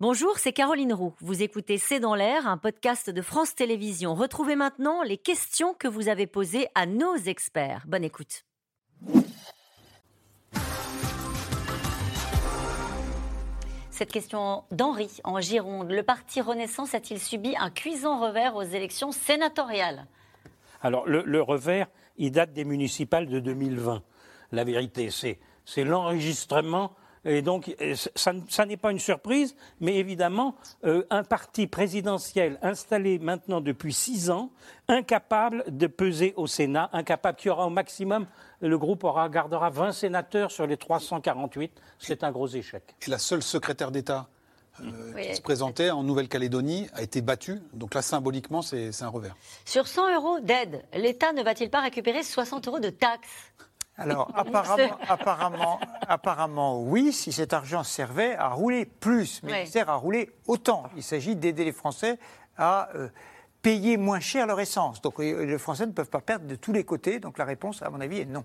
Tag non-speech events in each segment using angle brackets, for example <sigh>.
Bonjour, c'est Caroline Roux. Vous écoutez C'est dans l'air, un podcast de France Télévisions. Retrouvez maintenant les questions que vous avez posées à nos experts. Bonne écoute. Cette question d'Henri en Gironde. Le parti Renaissance a-t-il subi un cuisant revers aux élections sénatoriales? Alors, le, revers, il date des municipales de 2020. La vérité, c'est l'enregistrement et donc, ça, ça n'est pas une surprise, mais évidemment, euh, un parti présidentiel installé maintenant depuis six ans, incapable de peser au Sénat, incapable, qui aura au maximum, le groupe aura, gardera 20 sénateurs sur les 348. C'est un gros échec. Et la seule secrétaire d'État euh, qui se présentait en Nouvelle-Calédonie a été battue. Donc là, symboliquement, c'est c'est un revers. Sur 100 euros d'aide, l'État ne va-t-il pas récupérer 60 euros de taxes? Alors, <laughs> apparemment, apparemment, apparemment, oui, si cet argent servait à rouler plus, mais Ouais. il sert à rouler autant. Il s'agit d'aider les Français à euh, payer moins cher leur essence. Donc, euh, les Français ne peuvent pas perdre de tous les côtés. Donc, la réponse, à mon avis, est non.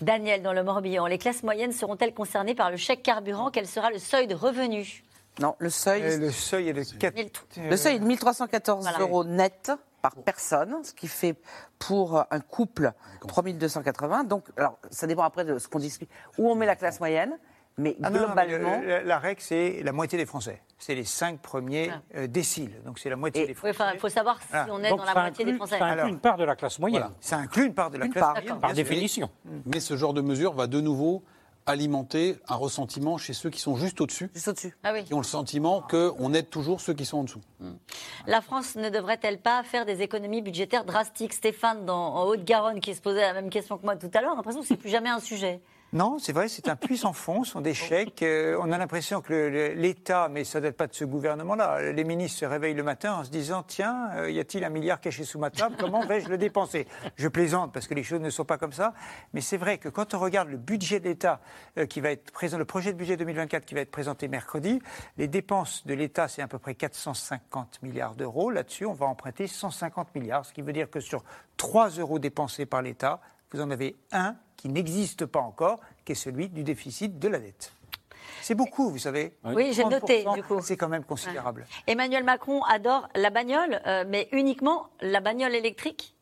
Daniel, dans le Morbihan, les classes moyennes seront-elles concernées par le chèque carburant? Quel sera le seuil de revenu Non, le seuil, Euh, le seuil est de 4. Mille- le seuil est de 1314 Voilà. euros net par personne, ce qui fait pour un couple 3280. Donc, alors, ça dépend après de ce qu'on discute, où on met la classe moyenne, mais Ah non, non, mais le- globalement. le- la règle, c'est la moitié des Français. C'est les cinq premiers Ah. euh, déciles. Donc, c'est la moitié Et- des Français. enfin, il faut savoir si Ah. on est Donc, dans la moitié des Français. Ça inclut Alors- une part de la classe moyenne, Voilà. Ça inclut une part de la Une classe part. moyenne, par définition. Mais ce genre de mesure va de nouveau alimenter un ressentiment chez ceux qui sont juste au-dessus, Juste au-dessus. Ah oui. qui ont le sentiment qu'on aide toujours ceux qui sont en dessous. La France ne devrait-elle pas faire des économies budgétaires drastiques? Stéphane, dans, en Haute-Garonne, qui se posait la même question que moi tout à l'heure, a l'impression que c'est plus jamais un sujet. Non, c'est vrai, c'est un <laughs> puits sans fond, ce sont des chèques. Euh, on a l'impression que l'État, mais ça ne date pas de ce gouvernement-là, les ministres se réveillent le matin en se disant Tiens, euh, y a-t-il un milliard caché sous ma table Comment vais-je le dépenser? Je plaisante parce que les choses ne sont pas comme ça. Mais c'est vrai que quand on regarde le budget de l'État euh, qui va être présent, le projet de budget 2024 qui va être présenté mercredi, les dépenses de l'État, c'est à peu près 450 milliards d'euros. Là-dessus, on va emprunter 150 milliards, ce qui veut dire que sur 3 euros dépensés par l'État, vous en avez un qui n'existe pas encore, qui est celui du déficit de la dette. C'est beaucoup, vous savez. Oui, j'ai noté, 30%, du coup. C'est quand même considérable. Emmanuel Macron adore la bagnole, euh, mais uniquement la bagnole électrique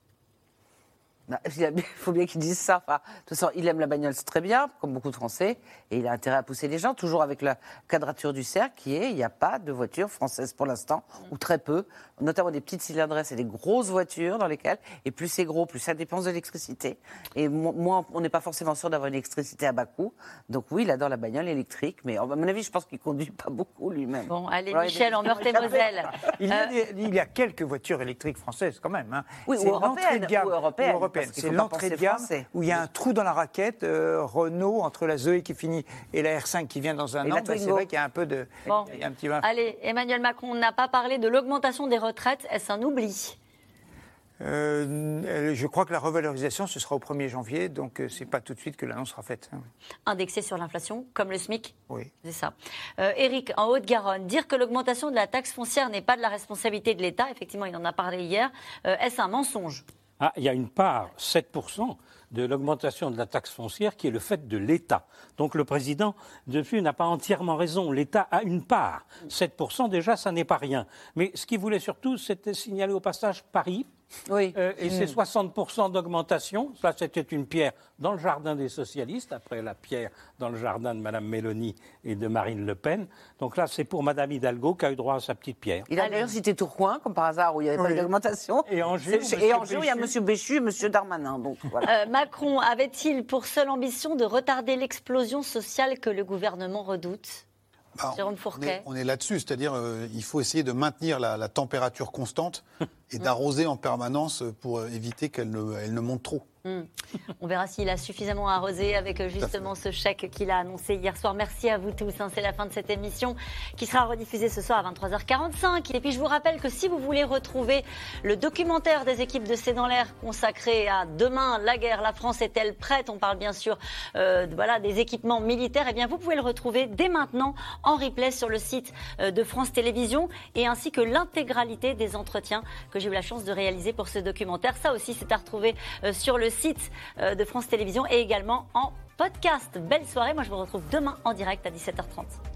Il <laughs> faut bien qu'il dise ça. Enfin, de toute façon, il aime la bagnole, c'est très bien, comme beaucoup de Français, et il a intérêt à pousser les gens, toujours avec la quadrature du cercle, qui est il n'y a pas de voiture française pour l'instant, ou très peu, notamment des petites cylindresses et des grosses voitures dans lesquelles, et plus c'est gros, plus ça dépense de l'électricité. Et mo- moins, on n'est pas forcément sûr d'avoir une électricité à bas coût. Donc oui, il adore la bagnole électrique, mais à mon avis, je pense qu'il conduit pas beaucoup lui-même. Bon, allez, Alors, Michel, en Meurthe-et-Moselle. <laughs> Il <laughs> Euh, il y a quelques voitures électriques françaises quand même. hein. Oui, ou européennes, C'est l'entrée de gamme français. où il y a un trou dans la raquette. euh, Renault, entre la Zoé qui finit et la R5 qui vient dans un Et an, ben, c'est vrai qu'il y a un peu de. Bon. il y a un petit vin. Allez, Emmanuel Macron n'a pas parlé de l'augmentation des retraites. Est-ce un oubli? Euh, euh, je crois que la revalorisation, ce sera au 1er janvier, donc euh, c'est pas tout de suite que l'annonce sera faite. hein. Indexé sur l'inflation, comme le SMIC Oui. C'est ça. Euh, Eric, en Haute-Garonne, dire que l'augmentation de la taxe foncière n'est pas de la responsabilité de l'État, effectivement, il en a parlé hier, euh, est-ce un mensonge? Ah, il y a une part, 7%, de l'augmentation de la taxe foncière qui est le fait de l'État. Donc le président, depuis, n'a pas entièrement raison. L'État a une part. 7%, déjà, ça n'est pas rien. Mais ce qu'il voulait surtout, c'était signaler au passage Paris. Oui. Euh, et c'est 60% d'augmentation. Ça, c'était une pierre dans le jardin des socialistes, après la pierre dans le jardin de Mme Mélanie et de Marine Le Pen. Donc là, c'est pour Mme Hidalgo qui a eu droit à sa petite pierre. Il a d'ailleurs cité Tourcoing, comme par hasard, où il n'y avait pas Oui. d'augmentation. Et Angers, Et Angers, il y a. M. Béchu et M. Darmanin. Donc, voilà. Euh, Macron avait-il pour seule ambition de retarder l'explosion sociale que le gouvernement redoute? Bah, Jérôme on Fourquet. est, on est là-dessus, c'est-à-dire euh, il faut essayer de maintenir la, la température constante <laughs> et d'arroser en permanence pour euh, éviter qu'elle ne, elle ne monte trop. On verra s'il a suffisamment arrosé avec euh, justement ce chèque qu'il a annoncé hier soir. Merci à vous tous. hein. C'est la fin de cette émission qui sera rediffusée ce soir à 23h45. Et puis je vous rappelle que si vous voulez retrouver le documentaire des équipes de C'est dans l'air consacré à demain, la guerre, la France est-elle prête? On parle bien sûr euh, voilà, des équipements militaires. Eh bien, vous pouvez le retrouver dès maintenant en replay sur le site de France Télévisions et ainsi que l'intégralité des entretiens que j'ai eu la chance de réaliser pour ce documentaire. Ça aussi, c'est à retrouver euh, sur le site euh, de France Télévisions et également en podcast. Belle soirée. Moi, je vous retrouve demain en direct à 17h30.